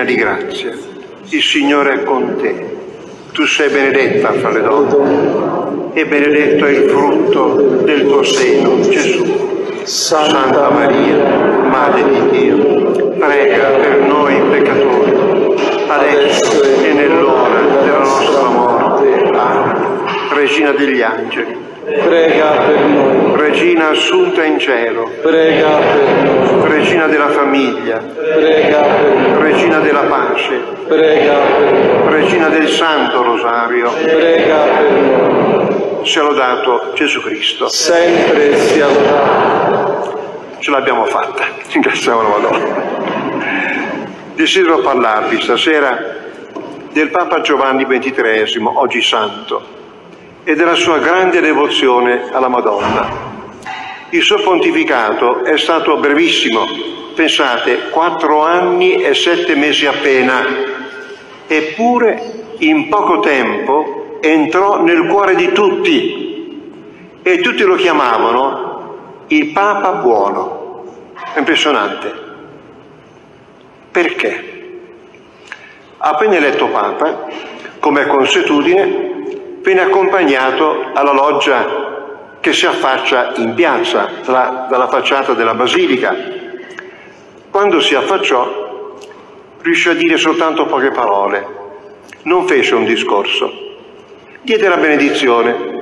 Piena di grazia, il Signore è con te. Tu sei benedetta fra le donne e benedetto è il frutto del tuo seno, Gesù. Santa Maria, Madre di Dio, prega per noi peccatori, adesso e nell'ora della nostra morte. Amen. Regina degli angeli, prega per noi, Regina assunta in cielo, prega per noi, Regina della famiglia, prega per noi, Regina della pace, prega per noi, Regina del Santo Rosario, prega per noi, sia lodato Gesù Cristo. sempre sia lodato. Ce l'abbiamo fatta, ringraziamo la Madonna. Desidero parlarvi stasera del Papa Giovanni XXIII, oggi santo, e della sua grande devozione alla Madonna. Il suo pontificato è stato brevissimo, pensate, quattro anni e sette mesi appena, eppure in poco tempo entrò nel cuore di tutti e tutti lo chiamavano il Papa buono. Impressionante. Perché? Appena eletto Papa, come consuetudine, venne accompagnato alla loggia che si affaccia in piazza, tra, dalla facciata della basilica. Quando si affacciò, riuscì a dire soltanto poche parole, non fece un discorso, diede la benedizione,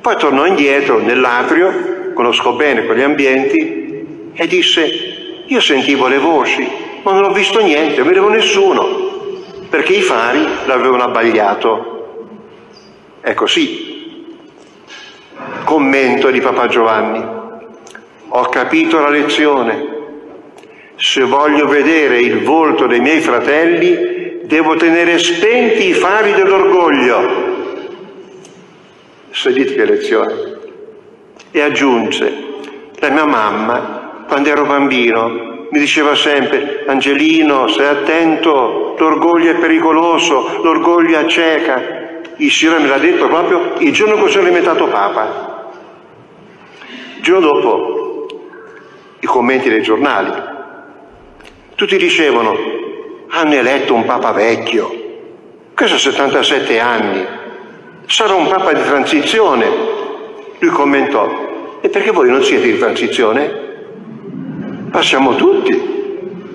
poi tornò indietro nell'atrio, conosco bene quegli ambienti, e disse, io sentivo le voci, ma non ho visto niente, non vedevo nessuno, perché i fari l'avevano abbagliato. È così. Commento di Papa Giovanni. Ho capito la lezione. Se voglio vedere il volto dei miei fratelli, devo tenere spenti i fari dell'orgoglio. Sentite che lezione. E aggiunge, la mia mamma, quando ero bambino, mi diceva sempre, Angelino, stai attento, l'orgoglio è pericoloso, l'orgoglio acceca. Il Signore me l'ha detto proprio il giorno che sono diventato Papa. Il giorno dopo, i commenti dei giornali, tutti dicevano, hanno eletto un Papa vecchio, questo ha 77 anni, sarà un Papa di transizione. Lui commentò, e perché voi non siete di transizione? Passiamo tutti.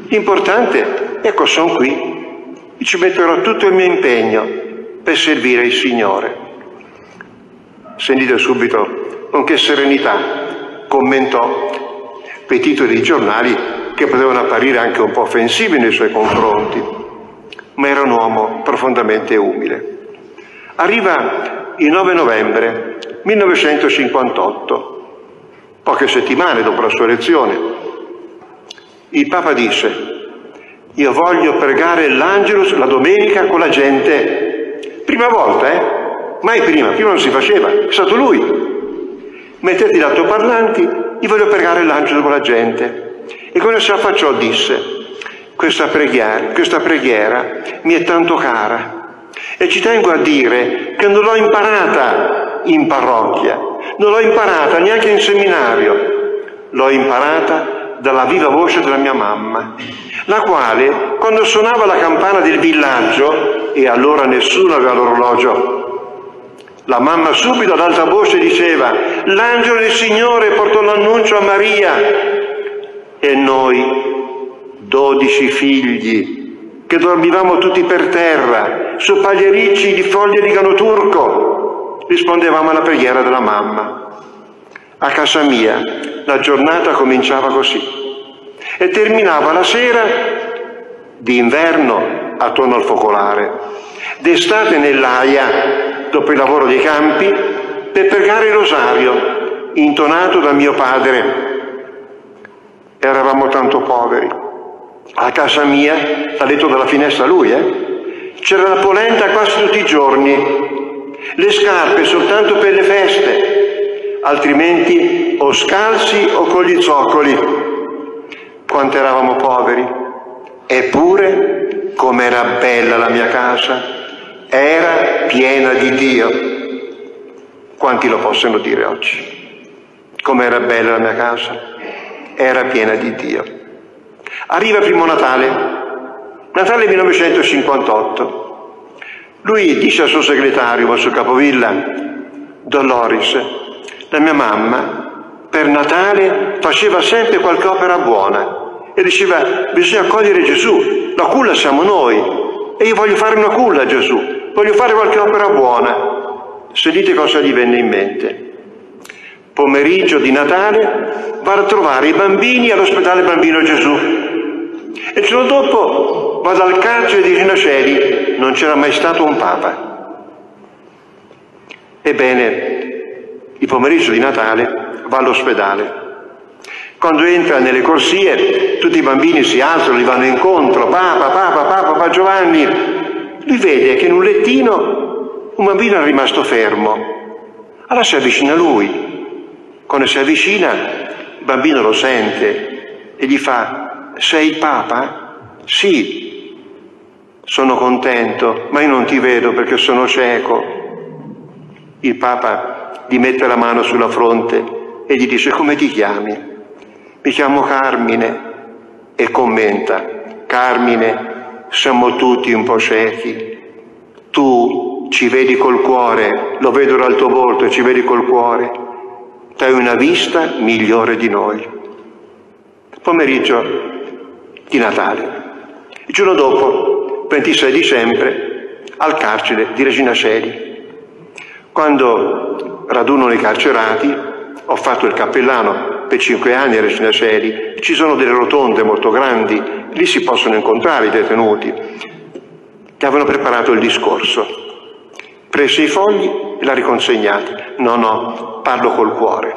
L'importante, ecco, sono qui, ci metterò tutto il mio impegno per servire il Signore. Sentite subito con che serenità commentò quei titoli dei giornali che potevano apparire anche un po' offensivi nei suoi confronti, ma era un uomo profondamente umile. Arriva il 9 novembre 1958, poche settimane dopo la sua elezione. Il Papa disse, io voglio pregare l'Angelus la domenica con la gente. Prima volta, eh? Mai prima, prima non si faceva, è stato lui. Mettete gli altoparlanti, io voglio pregare l'Angelus con la gente. E quando si affacciò disse, questa preghiera, questa preghiera mi è tanto cara e ci tengo a dire che non l'ho imparata in parrocchia, non l'ho imparata neanche in seminario, l'ho imparata dalla viva voce della mia mamma, la quale quando suonava la campana del villaggio, e allora nessuno aveva l'orologio, la mamma subito ad alta voce diceva, l'angelo del Signore portò l'annuncio a Maria. E noi, dodici figli, che dormivamo tutti per terra, su pagliericci di foglie di gano turco, rispondevamo alla preghiera della mamma. A casa mia la giornata cominciava così. E terminava la sera d'inverno attorno al focolare, d'estate nell'aia dopo il lavoro dei campi per pregare il rosario intonato da mio padre. Eravamo tanto poveri. A casa mia, l'ha detto dalla finestra lui, eh? C'era la polenta quasi tutti i giorni, le scarpe soltanto per le feste, altrimenti o scalzi o con gli zoccoli. Quanto eravamo poveri. Eppure, com'era bella la mia casa, era piena di Dio. Quanti lo possono dire oggi? Com'era bella la mia casa? Era piena di Dio. Arriva primo Natale, Natale 1958. Lui dice al suo segretario, al suo capovilla, Don Loris, la mia mamma per Natale faceva sempre qualche opera buona e diceva bisogna accogliere Gesù, la culla siamo noi e io voglio fare una culla a Gesù, voglio fare qualche opera buona. Sentite cosa gli venne in mente. Pomeriggio di Natale va a trovare i bambini all'ospedale Bambino Gesù e il giorno dopo vado al carcere di Rinaceri, non c'era mai stato un papa. Ebbene, il pomeriggio di Natale va all'ospedale. Quando entra nelle corsie, tutti i bambini si alzano, gli vanno incontro, papa, papa, papa, papa Giovanni. Lui vede che in un lettino un bambino è rimasto fermo. Allora si avvicina a lui. Quando si avvicina, il bambino lo sente e gli fa, sei il Papa? Sì, sono contento, ma io non ti vedo perché sono cieco. Il Papa gli mette la mano sulla fronte e gli dice come ti chiami? Mi chiamo Carmine e commenta, Carmine, siamo tutti un po' ciechi. Tu ci vedi col cuore, lo vedo dal tuo volto, ci vedi col cuore. Tu hai una vista migliore di noi. Pomeriggio di Natale. Il giorno dopo, 26 dicembre, al carcere di Regina Celi. Quando radunano i carcerati, ho fatto il cappellano per cinque anni a Regina Celi, ci sono delle rotonde molto grandi, lì si possono incontrare i detenuti, che avevano preparato il discorso. Prese i fogli e l'ha riconsegnati. No, no, parlo col cuore.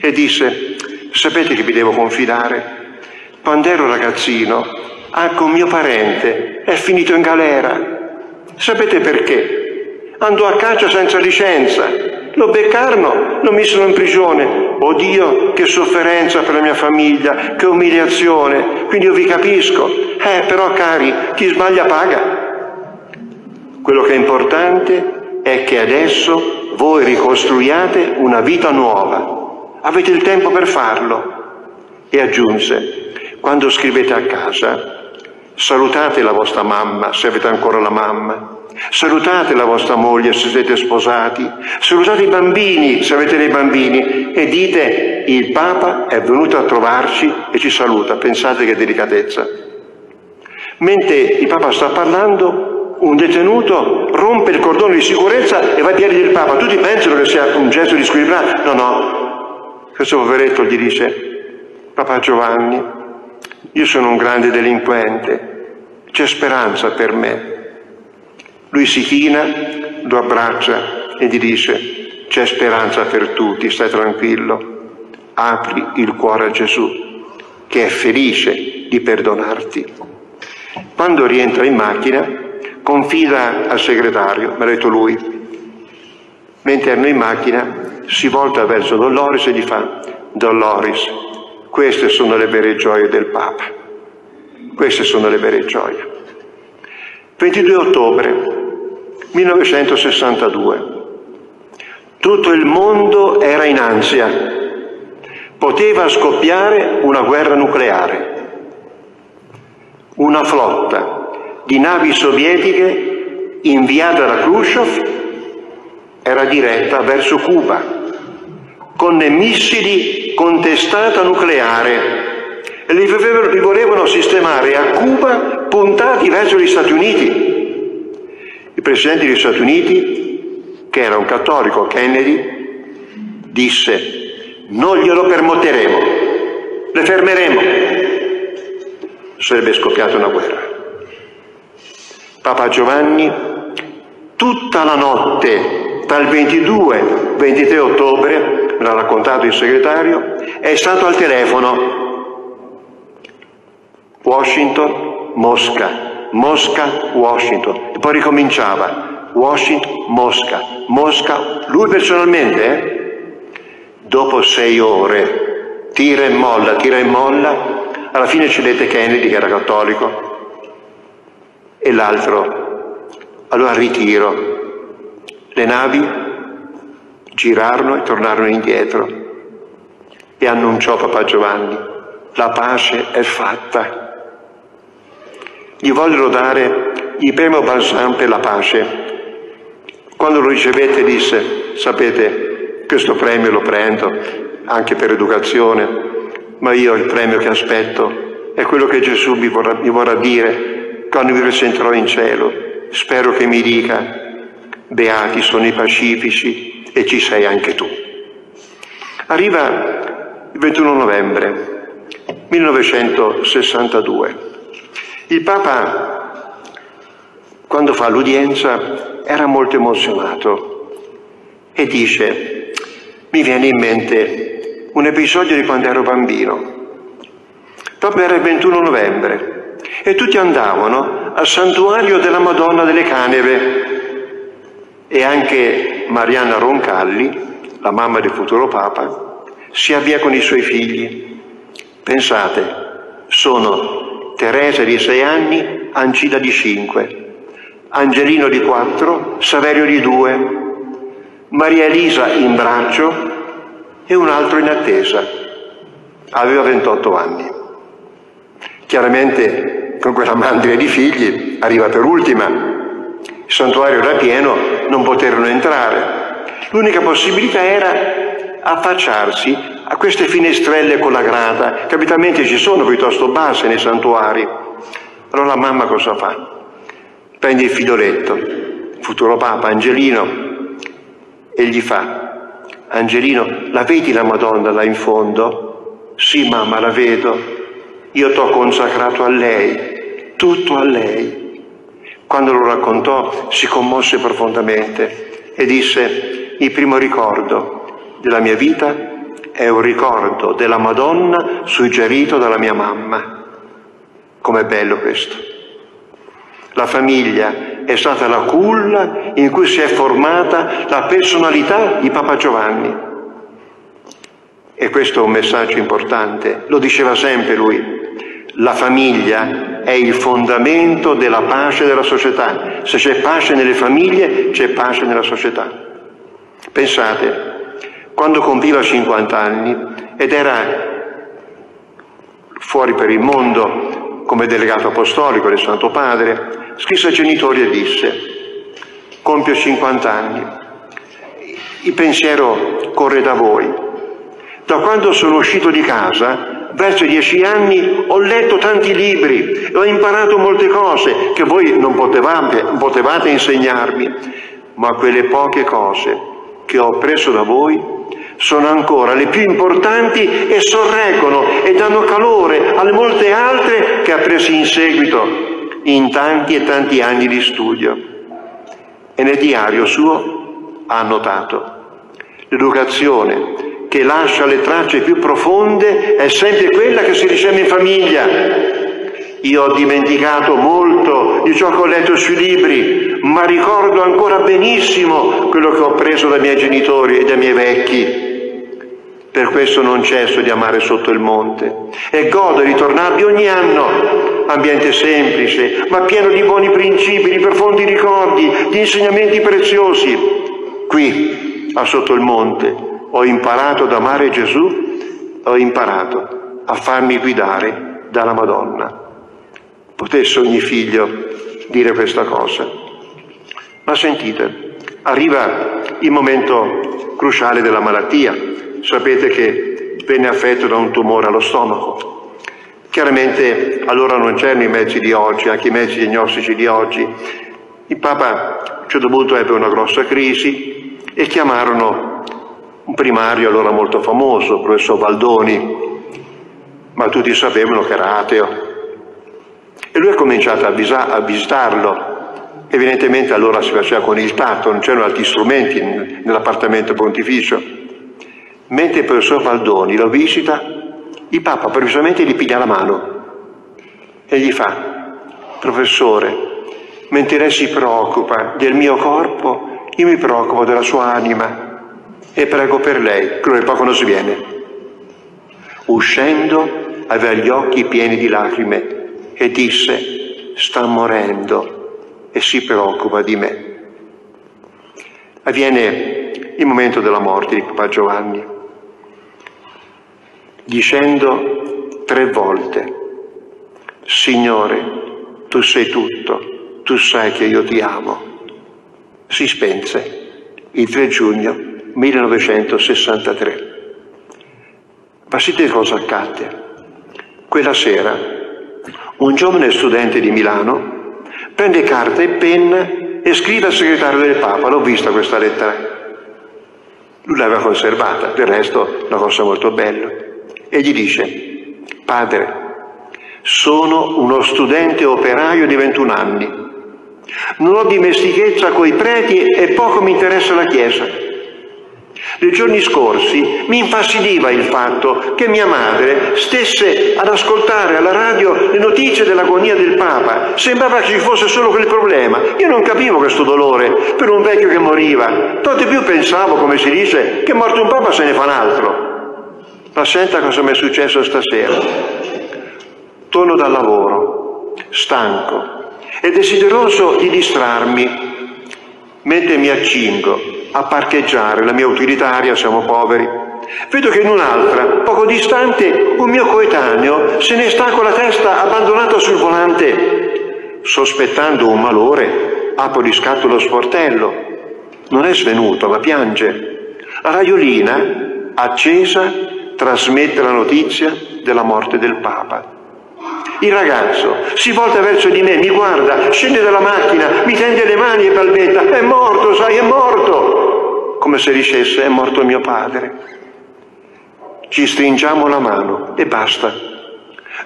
E disse, sapete che vi devo confidare? Quando ero ragazzino, anche un mio parente è finito in galera. Sapete perché? Andò a caccia senza licenza. Lo beccarono, lo misero in prigione. Oddio, che sofferenza per la mia famiglia, che umiliazione. Quindi io vi capisco. Eh, però cari, chi sbaglia paga. Quello che è importante è che adesso voi ricostruiate una vita nuova. Avete il tempo per farlo. E aggiunse, quando scrivete a casa, salutate la vostra mamma se avete ancora la mamma, salutate la vostra moglie se siete sposati, salutate i bambini se avete dei bambini e dite il Papa è venuto a trovarci e ci saluta. Pensate che delicatezza. Mentre il Papa sta parlando, un detenuto rompe il cordone di sicurezza e va ai piedi del Papa. Tutti pensano che sia un gesto di squilibrato. No, no. Questo poveretto gli dice, Papa Giovanni, io sono un grande delinquente, c'è speranza per me. Lui si china, lo abbraccia e gli dice, c'è speranza per tutti, stai tranquillo, apri il cuore a Gesù, che è felice di perdonarti. Quando rientra in macchina, confida al segretario, mi ha detto lui, mentre erano in macchina, si volta verso Dolores e gli fa, Dolores, queste sono le vere gioie del Papa. Queste sono le vere gioie. 22 ottobre 1962. Tutto il mondo era in ansia. Poteva scoppiare una guerra nucleare. Una flotta di navi sovietiche inviata da Khrushchev era diretta verso Cuba con missili con testata nucleare e li, li volevano sistemare a Cuba puntati verso gli Stati Uniti. Presidente degli Stati Uniti, che era un cattolico, Kennedy, disse non glielo permetteremo, le fermeremo. Sarebbe scoppiata una guerra. Papa Giovanni, tutta la notte, dal 22 23 ottobre, me l'ha raccontato il segretario, è stato al telefono. Washington, Mosca, Mosca, Washington. E poi ricominciava. Washington, Mosca, Mosca. Lui personalmente, eh? dopo sei ore, tira e molla, tira e molla, alla fine cedette Kennedy che era cattolico e l'altro, allora ritiro. Le navi Girarono e tornarono indietro e annunciò Papa Giovanni, la pace è fatta. Gli vollero dare il premio Balsam per la pace. Quando lo ricevette disse, sapete, questo premio lo prendo anche per educazione, ma io il premio che aspetto è quello che Gesù mi vorrà, mi vorrà dire quando mi presenterò in cielo. Spero che mi dica, beati sono i pacifici e ci sei anche tu. Arriva il 21 novembre 1962. Il Papa, quando fa l'udienza, era molto emozionato e dice, mi viene in mente un episodio di quando ero bambino. Proprio era il 21 novembre e tutti andavano al santuario della Madonna delle Caneve e anche Marianna Roncalli la mamma del futuro Papa, si avvia con i suoi figli. Pensate, sono Teresa di sei anni, Ancida di cinque, Angelino di quattro, Saverio di due, Maria Elisa in braccio e un altro in attesa. Aveva 28 anni. Chiaramente con quella mandria di figli arriva per ultima. Il santuario era pieno, non poterono entrare. L'unica possibilità era affacciarsi a queste finestrelle con la grata, che abitualmente ci sono piuttosto basse nei santuari. Allora la mamma cosa fa? Prende il figlioletto, futuro Papa Angelino, e gli fa, Angelino, la vedi la Madonna là in fondo? Sì mamma, la vedo. Io t'ho consacrato a lei, tutto a lei. Quando lo raccontò si commosse profondamente e disse, il primo ricordo della mia vita è un ricordo della Madonna suggerito dalla mia mamma. Com'è bello questo. La famiglia è stata la culla in cui si è formata la personalità di Papa Giovanni. E questo è un messaggio importante, lo diceva sempre lui. La famiglia è il fondamento della pace della società. Se c'è pace nelle famiglie, c'è pace nella società. Pensate, quando compiva 50 anni ed era fuori per il mondo come delegato apostolico del Santo Padre, scrisse ai genitori e disse, compio 50 anni, il pensiero corre da voi. Da quando sono uscito di casa, verso dieci anni, ho letto tanti libri e ho imparato molte cose che voi non potevate, potevate insegnarmi, ma quelle poche cose che ho appreso da voi sono ancora le più importanti e sorreggono e danno calore alle molte altre che ha preso in seguito in tanti e tanti anni di studio. E nel diario suo ha annotato l'educazione che lascia le tracce più profonde è sempre quella che si riceve in famiglia. Io ho dimenticato molto di ciò che ho letto sui libri, ma ricordo ancora benissimo quello che ho preso dai miei genitori e dai miei vecchi. Per questo non cesso di amare sotto il monte e godo di ritornarvi ogni anno. Ambiente semplice, ma pieno di buoni principi, di profondi ricordi, di insegnamenti preziosi. Qui, a sotto il monte, ho imparato ad amare Gesù, ho imparato a farmi guidare dalla Madonna. Potesse ogni figlio dire questa cosa. Ma sentite, arriva il momento cruciale della malattia. Sapete che venne affetto da un tumore allo stomaco. Chiaramente allora non c'erano i mezzi di oggi, anche i mezzi diagnostici di oggi. Il Papa a un certo punto ebbe una grossa crisi e chiamarono un primario allora molto famoso, il professor Baldoni, ma tutti sapevano che era ateo. E lui ha cominciato a, visa- a visitarlo Evidentemente allora si faceva con il tatto, non c'erano altri strumenti nell'appartamento pontificio. Mentre il professor Valdoni lo visita, il Papa precisamente gli piglia la mano e gli fa, professore, mentre lei si preoccupa del mio corpo, io mi preoccupo della sua anima e prego per lei, che poco non sviene. Uscendo aveva gli occhi pieni di lacrime e disse, sta morendo e si preoccupa di me. Avviene il momento della morte di Papa Giovanni, dicendo tre volte, Signore, tu sei tutto, tu sai che io ti amo. Si spense il 3 giugno 1963. Ma sapete cosa accadde? Quella sera un giovane studente di Milano prende carta e penna e scrive al segretario del Papa, l'ho vista questa lettera. Lui l'aveva conservata, del resto una cosa molto bella. E gli dice, padre, sono uno studente operaio di 21 anni, non ho dimestichezza coi preti e poco mi interessa la Chiesa. Nei giorni scorsi mi infastidiva il fatto che mia madre stesse ad ascoltare alla radio le notizie dell'agonia del Papa. Sembrava che ci fosse solo quel problema. Io non capivo questo dolore per un vecchio che moriva. Tanto più pensavo, come si dice, che morto un Papa se ne fa un altro. Ma senta cosa mi è successo stasera. Torno dal lavoro, stanco e desideroso di distrarmi mentre mi accingo a parcheggiare la mia utilitaria, siamo poveri. Vedo che in un'altra, poco distante, un mio coetaneo se ne sta con la testa abbandonata sul volante. Sospettando un malore, apro di scatto lo sportello. Non è svenuto, ma piange. La raiolina, accesa, trasmette la notizia della morte del Papa. Il ragazzo si volta verso di me, mi guarda, scende dalla macchina, mi tende le mani e balbetta, è morto, sai, è morto, come se dicesse, è morto mio padre. Ci stringiamo la mano e basta.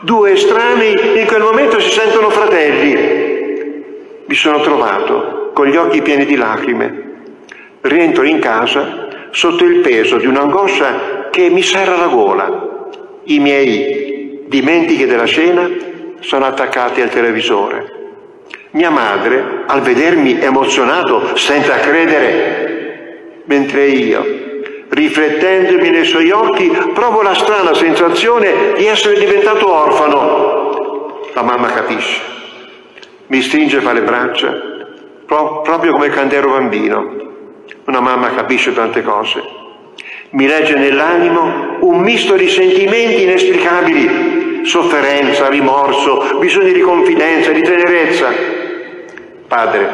Due estranei in quel momento si sentono fratelli. Mi sono trovato con gli occhi pieni di lacrime. Rientro in casa sotto il peso di un'angoscia che mi serra la gola. I miei dimentichi della cena, sono attaccati al televisore. Mia madre, al vedermi emozionato, senza credere, mentre io, riflettendomi nei suoi occhi, provo la strana sensazione di essere diventato orfano. La mamma capisce, mi stringe fra le braccia, proprio come quando ero bambino. Una mamma capisce tante cose. Mi legge nell'animo un misto di sentimenti inesplicabili sofferenza, rimorso, bisogno di confidenza, di tenerezza. Padre,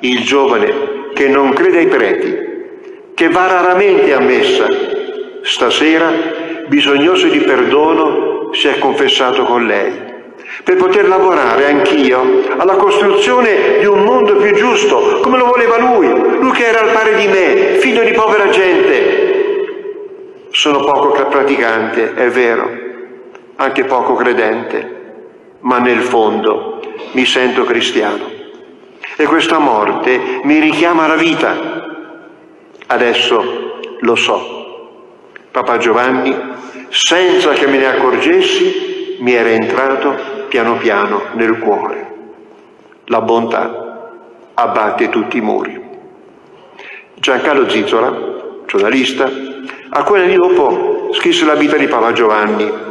il giovane che non crede ai preti, che va raramente a messa, stasera, bisognoso di perdono, si è confessato con lei per poter lavorare anch'io alla costruzione di un mondo più giusto, come lo voleva lui, lui che era al pari di me, figlio di povera gente. Sono poco praticante, è vero, anche poco credente, ma nel fondo mi sento cristiano. E questa morte mi richiama alla vita. Adesso lo so. Papa Giovanni, senza che me ne accorgessi, mi era entrato piano piano nel cuore. La bontà abbatte tutti i muri. Giancarlo Zizzola, giornalista, a quell'anno dopo scrisse la vita di Papa Giovanni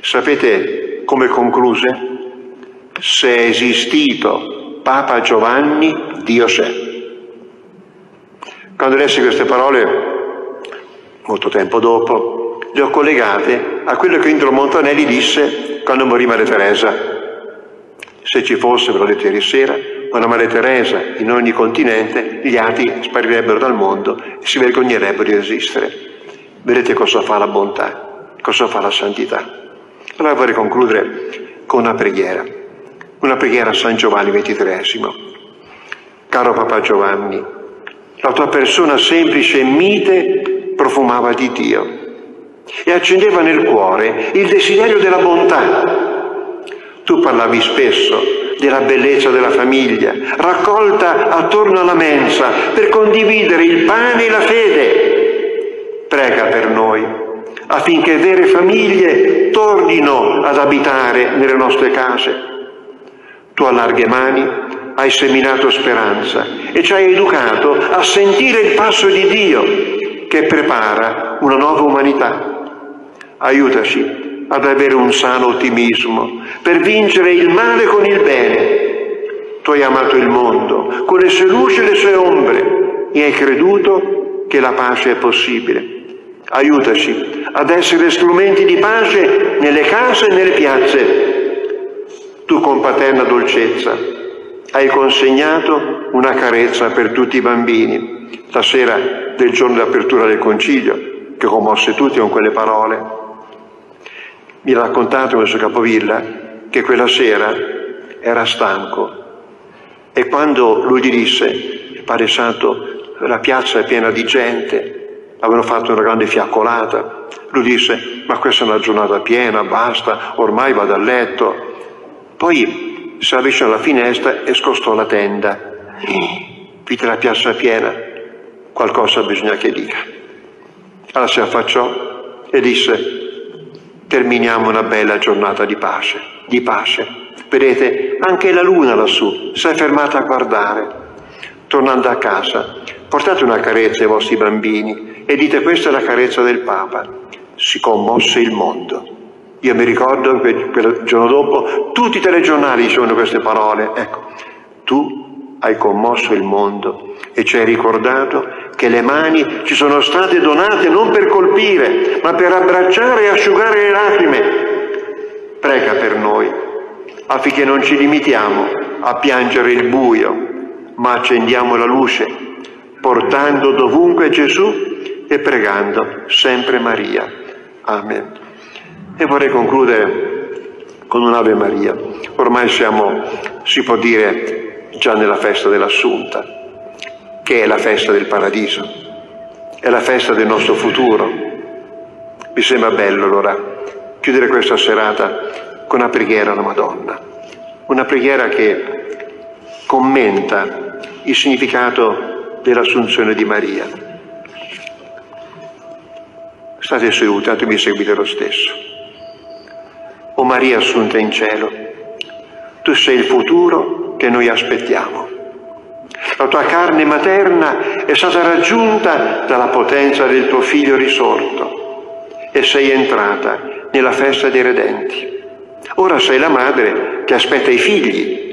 Sapete come concluse? Se è esistito Papa Giovanni, Dio c'è. Quando lessi queste parole, molto tempo dopo, le ho collegate a quello che Indro Montanelli disse quando morì Maria Teresa. Se ci fosse, ve l'ho detto ieri sera, una Maria Teresa in ogni continente, gli ati sparirebbero dal mondo e si vergognerebbero di esistere. Vedete cosa fa la bontà, cosa fa la santità. Allora vorrei concludere con una preghiera, una preghiera a San Giovanni XXIII. Caro Papa Giovanni, la tua persona semplice e mite profumava di Dio e accendeva nel cuore il desiderio della bontà. Tu parlavi spesso della bellezza della famiglia, raccolta attorno alla mensa per condividere il pane e la fede. Prega per noi affinché vere famiglie tornino ad abitare nelle nostre case. Tu a larghe mani hai seminato speranza e ci hai educato a sentire il passo di Dio che prepara una nuova umanità. Aiutaci ad avere un sano ottimismo per vincere il male con il bene. Tu hai amato il mondo con le sue luci e le sue ombre e hai creduto che la pace è possibile. Aiutaci ad essere strumenti di pace nelle case e nelle piazze. tu con paterna dolcezza hai consegnato una carezza per tutti i bambini, la sera del giorno di apertura del concilio, che commosse tutti con quelle parole. Mi ha raccontato questo capovilla che quella sera era stanco e quando lui gli disse, il Padre Santo, la piazza è piena di gente, avevano fatto una grande fiaccolata, lui disse, ma questa è una giornata piena, basta, ormai vado a letto. Poi si avvicinò alla finestra e scostò la tenda. Vide la piazza piena, qualcosa bisogna che dica. Allora si affacciò e disse, terminiamo una bella giornata di pace, di pace. Vedete, anche la luna lassù si è fermata a guardare. Tornando a casa, portate una carezza ai vostri bambini e dite questa è la carezza del Papa si commosse il mondo. Io mi ricordo che quel giorno dopo tutti i telegiornali dicevano queste parole. Ecco, tu hai commosso il mondo e ci hai ricordato che le mani ci sono state donate non per colpire, ma per abbracciare e asciugare le lacrime. Prega per noi, affinché non ci limitiamo a piangere il buio, ma accendiamo la luce, portando dovunque Gesù e pregando sempre Maria. Amen. E vorrei concludere con un'Ave Maria. Ormai siamo, si può dire, già nella festa dell'Assunta, che è la festa del paradiso, è la festa del nostro futuro. Mi sembra bello allora chiudere questa serata con una preghiera alla Madonna, una preghiera che commenta il significato dell'assunzione di Maria State seduti, mi seguite lo stesso. O Maria assunta in cielo, tu sei il futuro che noi aspettiamo. La tua carne materna è stata raggiunta dalla potenza del tuo figlio risorto e sei entrata nella festa dei redenti. Ora sei la madre che aspetta i figli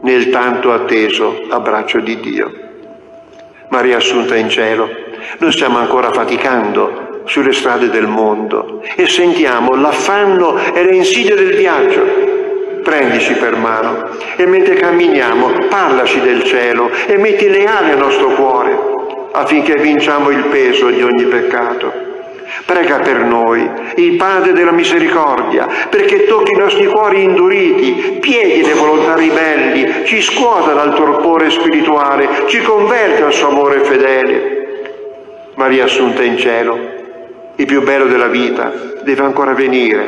nel tanto atteso abbraccio di Dio. Maria assunta in cielo, noi stiamo ancora faticando sulle strade del mondo e sentiamo l'affanno e le insidie del viaggio. Prendici per mano e mentre camminiamo parlaci del cielo e metti le ali al nostro cuore affinché vinciamo il peso di ogni peccato. Prega per noi, il Padre della misericordia, perché tocchi i nostri cuori induriti, pieghi le volontà ribelli, ci scuota dal torpore spirituale, ci converte al suo amore fedele. Maria Assunta in cielo, il più bello della vita deve ancora venire,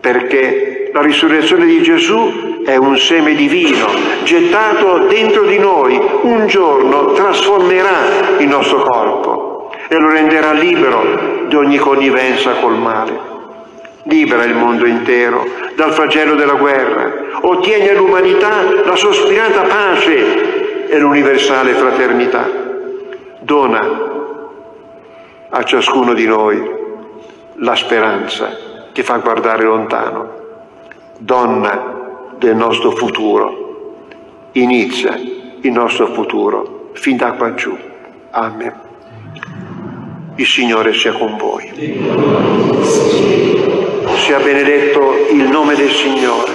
perché la risurrezione di Gesù è un seme divino gettato dentro di noi, un giorno trasformerà il nostro corpo e lo renderà libero di ogni connivenza col male. Libera il mondo intero dal flagello della guerra, ottiene all'umanità la sospirata pace e l'universale fraternità. Dona a ciascuno di noi la speranza che fa guardare lontano. Donna del nostro futuro, inizia il nostro futuro fin da qua giù. Amen. Il Signore sia con voi. Sia benedetto il nome del Signore.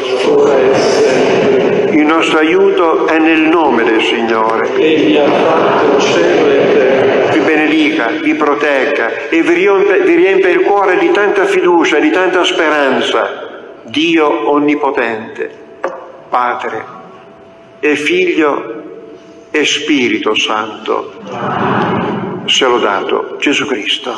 Il nostro aiuto è nel nome del Signore. Egli ha fatto cielo e terra benedica, vi protegga e vi vi riempie il cuore di tanta fiducia, di tanta speranza. Dio Onnipotente, Padre e Figlio e Spirito Santo. Sia lodato Gesù Cristo.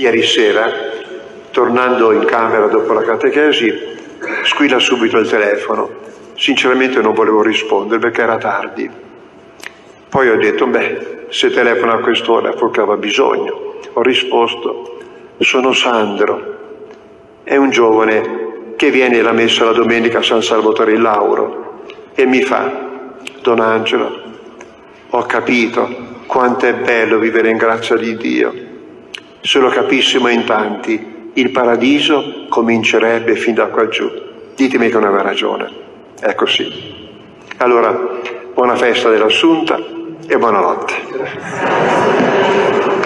Ieri sera, tornando in camera dopo la catechesi, squilla subito il telefono. Sinceramente non volevo rispondere perché era tardi. Poi ho detto, beh, se telefona a quest'ora perché aveva bisogno. Ho risposto, sono Sandro, è un giovane che viene alla messa la domenica a San Salvatore in Lauro e mi fa, Don Angelo, ho capito quanto è bello vivere in grazia di Dio. Se lo capissimo in tanti, il paradiso comincerebbe fin da qua giù. Ditemi che non aveva ragione. È così. Allora, buona festa dell'Assunta e buonanotte.